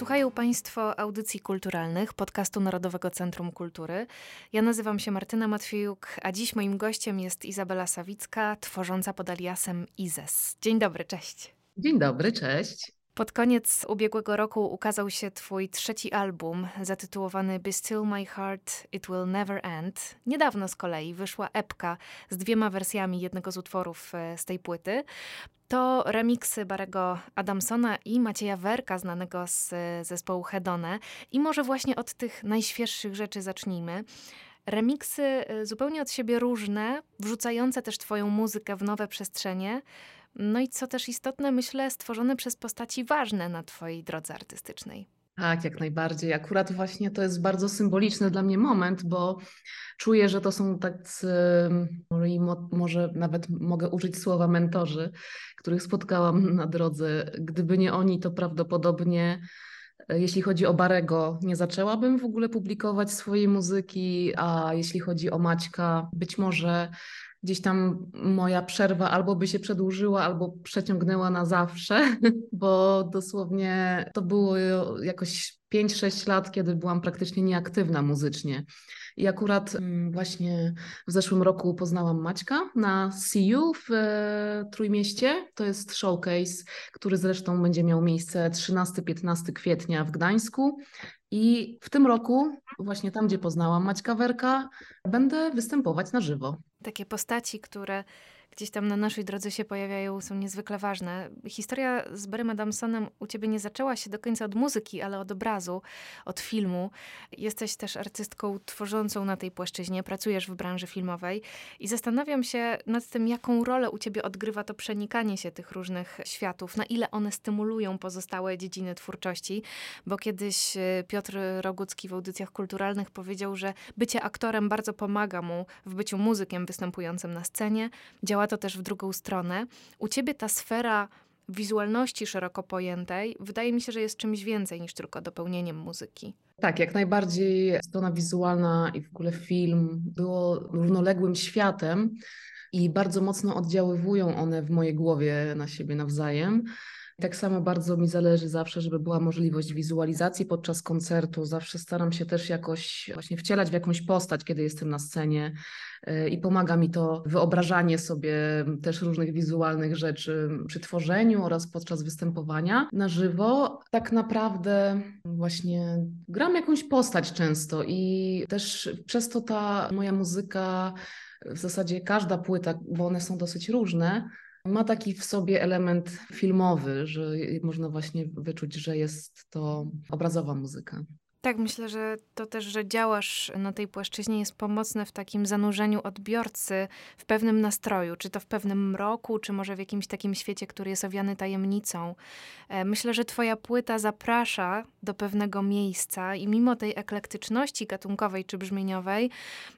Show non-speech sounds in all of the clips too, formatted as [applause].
Słuchają Państwo audycji kulturalnych podcastu Narodowego Centrum Kultury. Ja nazywam się Martyna Matwiejuk, a dziś moim gościem jest Izabela Sawicka, tworząca pod aliasem Izes. Dzień dobry, cześć. Dzień dobry, cześć. Pod koniec ubiegłego roku ukazał się Twój trzeci album, zatytułowany Be Still My Heart, It Will Never End. Niedawno z kolei wyszła epka z dwiema wersjami jednego z utworów e, z tej płyty. To remiksy Barego Adamsona i Macieja Werka, znanego z e, zespołu Hedone. I może właśnie od tych najświeższych rzeczy zacznijmy. Remiksy e, zupełnie od siebie różne, wrzucające też Twoją muzykę w nowe przestrzenie. No i co też istotne, myślę, stworzone przez postaci ważne na Twojej drodze artystycznej. Tak, jak najbardziej. Akurat właśnie to jest bardzo symboliczny dla mnie moment, bo czuję, że to są tacy, może, nawet mogę użyć słowa mentorzy, których spotkałam na drodze. Gdyby nie oni, to prawdopodobnie e, jeśli chodzi o Barego, nie zaczęłabym w ogóle publikować swojej muzyki, a jeśli chodzi o Maćka, być może gdzieś tam moja przerwa albo by się przedłużyła, albo przeciągnęła na zawsze, [laughs] bo dosłownie to było jakoś 5-6 lat, kiedy byłam praktycznie nieaktywna muzycznie. I akurat mm, właśnie w zeszłym roku poznałam Maćka na You w e, Trójmieście. To jest showcase, który zresztą będzie miał miejsce 13-15 kwietnia w Gdańsku. I w tym roku, właśnie tam, gdzie poznałam Maćka Werka, będę występować na żywo. Takie postaci, które gdzieś tam na naszej drodze się pojawiają, są niezwykle ważne. Historia z Barrym Adamsonem u ciebie nie zaczęła się do końca od muzyki, ale od obrazu, od filmu. Jesteś też artystką tworzącą na tej płaszczyźnie, pracujesz w branży filmowej i zastanawiam się nad tym, jaką rolę u ciebie odgrywa to przenikanie się tych różnych światów, na ile one stymulują pozostałe dziedziny twórczości, bo kiedyś e, Piotr Rogucki w audycjach kulturalnych powiedział, że bycie aktorem bardzo pomaga mu w byciu muzykiem występującym na scenie. Działa to też w drugą stronę. U ciebie ta sfera wizualności szeroko pojętej wydaje mi się, że jest czymś więcej niż tylko dopełnieniem muzyki. Tak, jak najbardziej strona wizualna i w ogóle film było równoległym światem i bardzo mocno oddziaływują one w mojej głowie na siebie nawzajem. Tak samo bardzo mi zależy zawsze, żeby była możliwość wizualizacji podczas koncertu. Zawsze staram się też jakoś właśnie wcielać w jakąś postać, kiedy jestem na scenie y, i pomaga mi to wyobrażanie sobie też różnych wizualnych rzeczy przy tworzeniu oraz podczas występowania na żywo. Tak naprawdę właśnie gram jakąś postać często i też przez to ta moja muzyka, w zasadzie każda płyta, bo one są dosyć różne, ma taki w sobie element filmowy, że można właśnie wyczuć, że jest to obrazowa muzyka. Tak, myślę, że to też, że działasz na tej płaszczyźnie jest pomocne w takim zanurzeniu odbiorcy w pewnym nastroju, czy to w pewnym mroku, czy może w jakimś takim świecie, który jest owiany tajemnicą. E, Myślę, że twoja płyta zaprasza do pewnego miejsca i mimo tej eklektyczności gatunkowej czy brzmieniowej,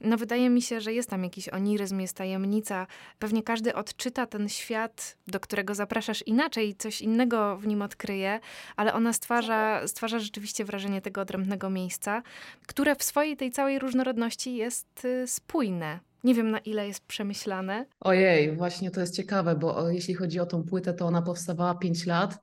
no wydaje mi się, że jest tam jakiś oniryzm, jest tajemnica. Pewnie każdy odczyta ten świat, do którego zapraszasz inaczej, coś innego w nim odkryje, ale ona stwarza, stwarza rzeczywiście wrażenie tego odrębnego miejsca, które w swojej tej całej różnorodności jest y, spójne. Nie wiem, na ile jest przemyślane. Ojej, właśnie to jest ciekawe, bo jeśli chodzi o tą płytę, to ona powstawała 5 lat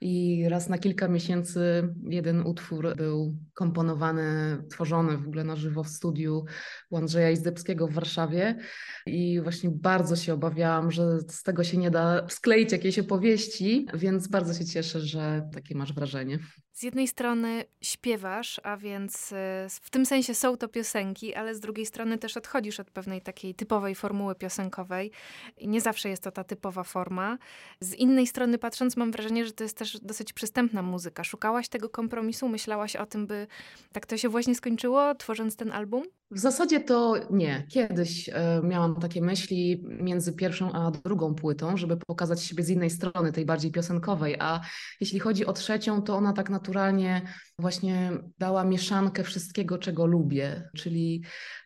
i raz na kilka miesięcy jeden utwór był komponowany, tworzony w ogóle na żywo w studiu u Andrzeja Izdebskiego w Warszawie i właśnie bardzo się obawiałam, że z tego się nie da skleić jakiejś opowieści, więc bardzo się cieszę, że takie masz wrażenie. Z jednej strony śpiewasz, a więc e, w tym sensie są to piosenki, ale z drugiej strony też odchodzisz od pewnej takiej typowej formuły piosenkowej. I nie zawsze jest to ta typowa forma. Z innej strony patrząc, mam wrażenie, że to jest też dosyć przystępna muzyka. Szukałaś tego kompromisu? Myślałaś o tym, by tak to się właśnie skończyło, tworząc ten album? W zasadzie to nie. Kiedyś e, miałam takie myśli między pierwszą a drugą płytą, żeby pokazać siebie z innej strony, tej bardziej piosenkowej. A jeśli chodzi o trzecią, to ona tak naturalnie właśnie dała mieszankę wszystkiego, czego lubię. Czyli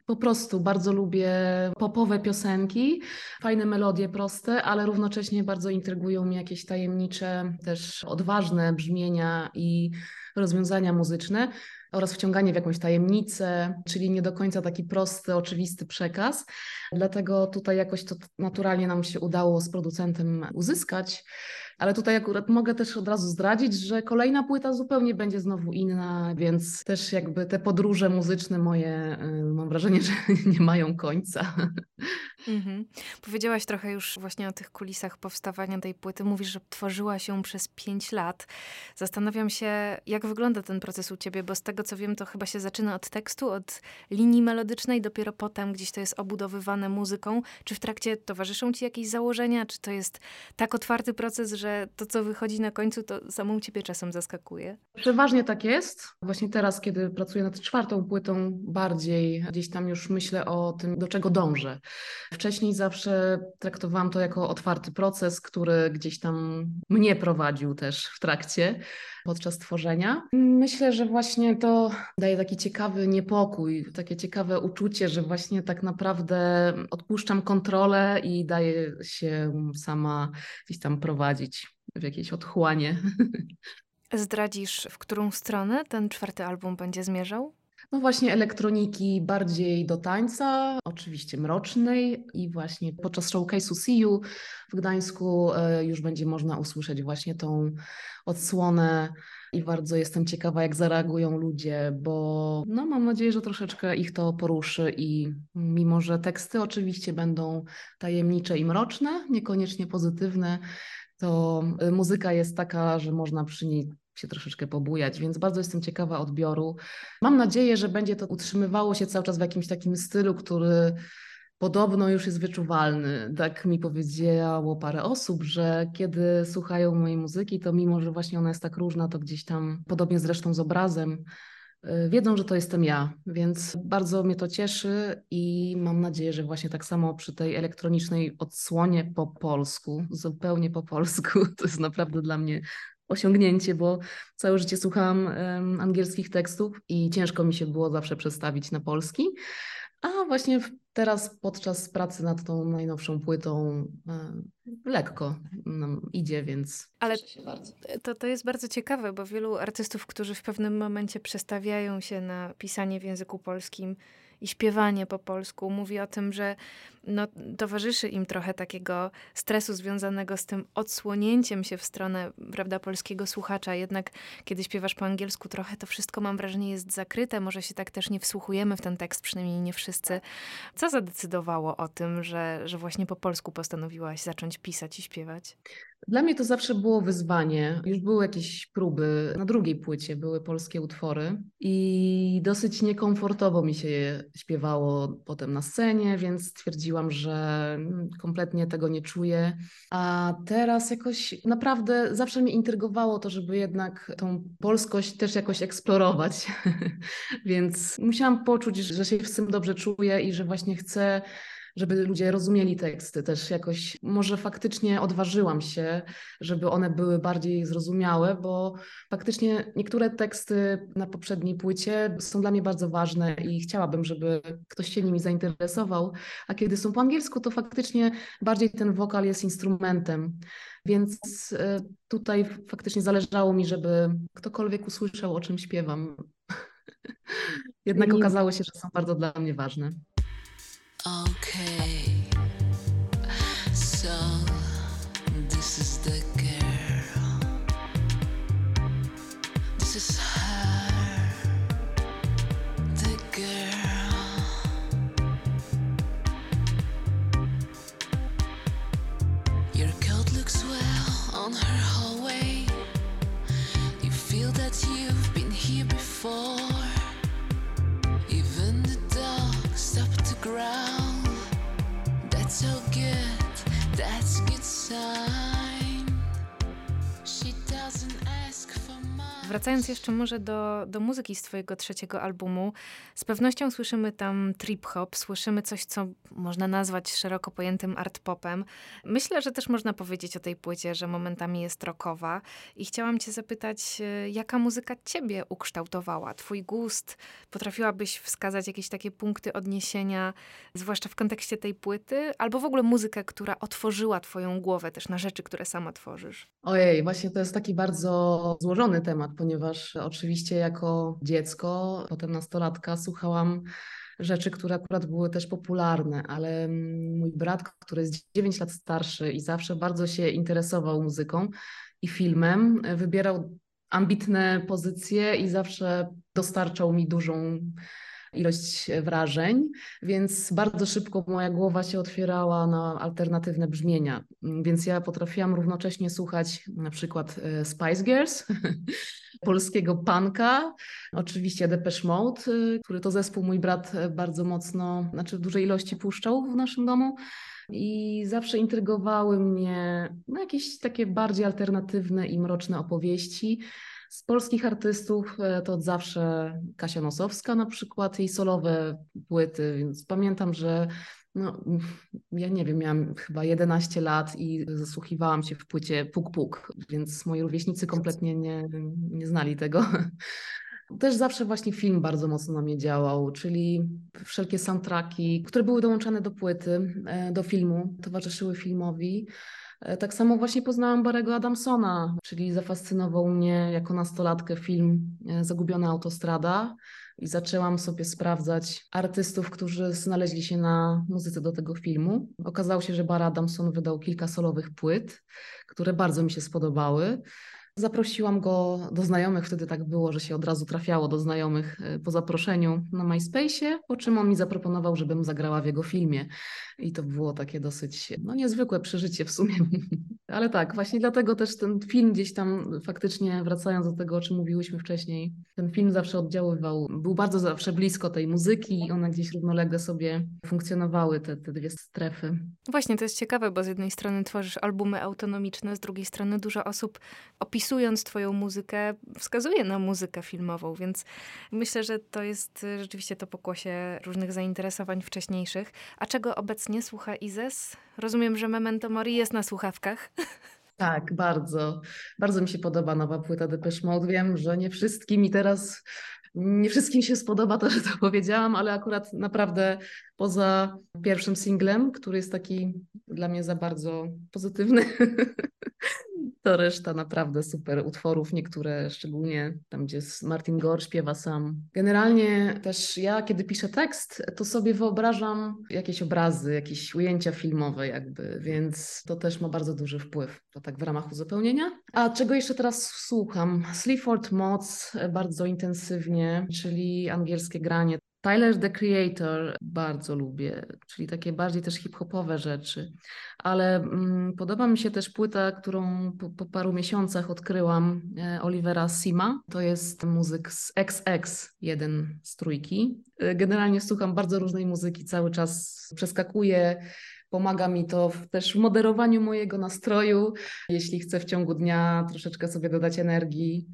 po prostu bardzo lubię popowe piosenki, fajne melodie proste, ale równocześnie bardzo intrygują mnie jakieś tajemnicze, też odważne brzmienia i rozwiązania muzyczne oraz wciąganie w jakąś tajemnicę, czyli nie do końca taki prosty, oczywisty przekaz. Dlatego tutaj jakoś to naturalnie nam się udało z producentem uzyskać. Ale tutaj akurat mogę też od razu zdradzić, że kolejna płyta zupełnie będzie znowu inna, więc też jakby te podróże muzyczne moje, y, mam wrażenie, [laughs] że nie mają końca. Mhm. Powiedziałaś trochę już właśnie o tych kulisach powstawania tej płyty. Mówisz, że tworzyła się przez pięć lat. Zastanawiam się, jak wygląda ten proces u ciebie, bo z tego co wiem, to chyba się zaczyna od tekstu, od linii melodycznej, dopiero potem gdzieś to jest obudowywane muzyką. Czy w trakcie towarzyszą ci jakieś założenia? Czy to jest tak otwarty proces, że to, co wychodzi na końcu, to samą ciebie czasem zaskakuje? Przeważnie tak jest. Właśnie teraz, kiedy pracuję nad czwartą płytą, bardziej gdzieś tam już myślę o tym, do czego dążę. Wcześniej zawsze traktowałam to jako otwarty proces, który gdzieś tam mnie prowadził też w trakcie, podczas tworzenia. Myślę, że właśnie to daje taki ciekawy niepokój, takie ciekawe uczucie, że właśnie tak naprawdę odpuszczam kontrolę i daję się sama gdzieś tam prowadzić w jakieś otchłanie. [laughs] Zdradzisz, w którą stronę ten czwarty album będzie zmierzał? No właśnie elektroniki bardziej do tańca, oczywiście mrocznej i właśnie podczas showcase'u You w Gdańsku e, już będzie można usłyszeć właśnie tą odsłonę i bardzo jestem ciekawa, jak zareagują ludzie, bo no, mam nadzieję, że troszeczkę ich to poruszy i mimo, że teksty oczywiście będą tajemnicze i mroczne, niekoniecznie pozytywne, to e, muzyka jest taka, że można przy niej się troszeczkę pobujać, więc bardzo jestem ciekawa odbioru. Mam nadzieję, że będzie to utrzymywało się cały czas w jakimś takim stylu, który podobno już jest wyczuwalny. Tak mi powiedziało parę osób, że kiedy słuchają mojej muzyki, to mimo, że właśnie ona jest tak różna, to gdzieś tam, podobnie zresztą z obrazem, y, wiedzą, że to jestem ja, więc bardzo mnie to cieszy i mam nadzieję, że właśnie tak samo przy tej elektronicznej odsłonie po polsku, zupełnie po polsku, [laughs] to jest naprawdę dla mnie osiągnięcie, bo całe życie słuchałam um, angielskich tekstów i ciężko mi się było zawsze przestawić na polski. A właśnie teraz podczas pracy nad tą najnowszą płytą lekko nam idzie, więc Ale to, to jest bardzo ciekawe, bo wielu artystów, którzy w pewnym momencie przestawiają się na pisanie w języku polskim, i śpiewanie po polsku. Mówi o tym, że no, towarzyszy im trochę takiego stresu związanego z tym odsłonięciem się w stronę prawda, polskiego słuchacza. Jednak kiedy śpiewasz po angielsku, trochę to wszystko mam wrażenie jest zakryte. Może się tak też nie wsłuchujemy w ten tekst, przynajmniej nie wszyscy. Co zadecydowało o tym, że, że właśnie po polsku postanowiłaś zacząć pisać i śpiewać? Dla mnie to zawsze było wyzwanie. Już były jakieś próby. Na drugiej płycie były polskie utwory i dosyć niekomfortowo mi się je śpiewało potem na scenie, więc stwierdziłam, że kompletnie tego nie czuję. A teraz jakoś naprawdę zawsze mnie intrygowało to, żeby jednak tą polskość też jakoś eksplorować. [laughs] więc musiałam poczuć, że się z tym dobrze czuję i że właśnie chcę żeby ludzie rozumieli teksty też jakoś. Może faktycznie odważyłam się, żeby one były bardziej zrozumiałe, bo faktycznie niektóre teksty na poprzedniej płycie są dla mnie bardzo ważne i chciałabym, żeby ktoś się nimi zainteresował, a kiedy są po angielsku, to faktycznie bardziej ten wokal jest instrumentem. Więc e, tutaj faktycznie zależało mi, żeby ktokolwiek usłyszał, o czym śpiewam. [laughs] Jednak okazało się, że są bardzo dla mnie ważne. Okay, Wracając jeszcze może do, do muzyki z twojego trzeciego albumu, z pewnością słyszymy tam trip-hop, słyszymy coś, co można nazwać szeroko pojętym art-popem. Myślę, że też można powiedzieć o tej płycie, że momentami jest rockowa i chciałam cię zapytać, e, jaka muzyka ciebie ukształtowała, twój gust? Potrafiłabyś wskazać jakieś takie punkty odniesienia, zwłaszcza w kontekście tej płyty, albo w ogóle muzykę, która otworzyła twoją głowę też na rzeczy, które sama tworzysz? Ojej, właśnie to jest taki bardzo złożony temat, ponieważ oczywiście jako dziecko, potem nastolatka słuchałam rzeczy, które akurat były też popularne, ale mój brat, który jest 9 lat starszy i zawsze bardzo się interesował muzyką i filmem, wybierał ambitne pozycje i zawsze dostarczał mi dużą ilość wrażeń, więc bardzo szybko moja głowa się otwierała na alternatywne brzmienia. Więc ja potrafiłam równocześnie słuchać na przykład e, Spice Girls, [laughs] polskiego punka, oczywiście Depeche Mode, e, który to zespół mój brat bardzo mocno, znaczy w dużej ilości puszczał w naszym domu. I zawsze intrygowały mnie no, jakieś takie bardziej alternatywne i mroczne opowieści. Z polskich artystów e, to od zawsze Kasia Nosowska na przykład, jej solowe płyty, więc pamiętam, że no, ja nie wiem, miałam chyba 11 lat i zasłuchiwałam się w płycie Puk Puk, więc moi rówieśnicy kompletnie nie, nie znali tego. [laughs] Też zawsze właśnie film bardzo mocno na mnie działał, czyli wszelkie soundtracki, które były dołączane do płyty, e, do filmu, towarzyszyły filmowi. E, tak samo właśnie poznałam Barego Adamsona, czyli zafascynował mnie jako nastolatkę film e, Zagubiona autostrada i zaczęłam sobie sprawdzać artystów, którzy znaleźli się na muzyce do tego filmu. Okazało się, że Bar Adamson wydał kilka solowych płyt, które bardzo mi się spodobały. Zaprosiłam go do znajomych, wtedy tak było, że się od razu trafiało do znajomych e, po zaproszeniu na MySpace'ie, po czym on mi zaproponował, żebym zagrała w jego filmie. I to było takie dosyć no, niezwykłe przeżycie w sumie. [laughs] Ale tak, właśnie dlatego też ten film gdzieś tam faktycznie, wracając do tego, o czym mówiłyśmy wcześniej, ten film zawsze oddziaływał, był bardzo zawsze blisko tej muzyki i one gdzieś równolegle sobie funkcjonowały, te, te dwie strefy. Właśnie, to jest ciekawe, bo z jednej strony tworzysz albumy autonomiczne, z drugiej strony dużo osób opisując twoją muzykę wskazuje na muzykę filmową, więc myślę, że to jest rzeczywiście to pokłosie różnych zainteresowań wcześniejszych. A czego obecnie słucha Izes? Rozumiem, że Memento Mori jest na słuchawkach. Tak, bardzo. Bardzo mi się podoba nowa płyta Depeche Mode. Wiem, że nie wszystkim i teraz nie wszystkim się spodoba to, że to powiedziałam, ale akurat naprawdę poza pierwszym singlem, który jest taki dla mnie za bardzo pozytywny, [laughs] to reszta naprawdę super utworów, niektóre szczególnie tam, gdzie Martin Gore śpiewa sam. Generalnie też ja, kiedy piszę tekst, to sobie wyobrażam jakieś obrazy, jakieś ujęcia filmowe jakby, więc to też ma bardzo duży wpływ, to tak w ramach uzupełnienia. A czego jeszcze teraz słucham? Sleaford Mods bardzo intensywnie, czyli angielskie granie. Tyler the Creator bardzo lubię, czyli takie bardziej też hip-hopowe rzeczy, ale mm, podoba mi się też płyta, którą po, po, paru miesiącach odkryłam e, Olivera Sima. To jest muzyk z XX, jeden z trójki. E, generalnie słucham bardzo różnej muzyki, cały czas przeskakuję Pomaga mi to w, też w moderowaniu mojego nastroju. Jeśli chcę w ciągu dnia troszeczkę sobie dodać energii,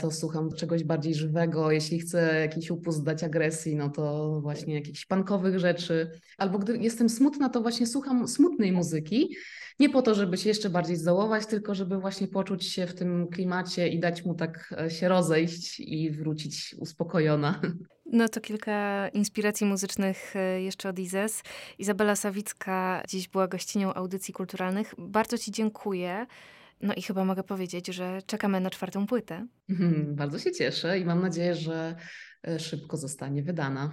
to słucham czegoś bardziej żywego. Jeśli chcę jakiś upust dać agresji, no to właśnie jakichś pankowych rzeczy. Albo gdy jestem smutna, to właśnie słucham smutnej muzyki. Nie po to, żeby się jeszcze bardziej zdołować, tylko żeby właśnie poczuć się w tym klimacie i dać mu tak e, się rozejść i wrócić uspokojona. [laughs] No to kilka inspiracji muzycznych e, jeszcze od Izes. Izabela Sawicka dziś była gościnią audycji kulturalnych. Bardzo Ci dziękuję. No i chyba mogę powiedzieć, że czekamy na czwartą płytę. Mhm, bardzo się cieszę i mam nadzieję, że e, szybko zostanie wydana.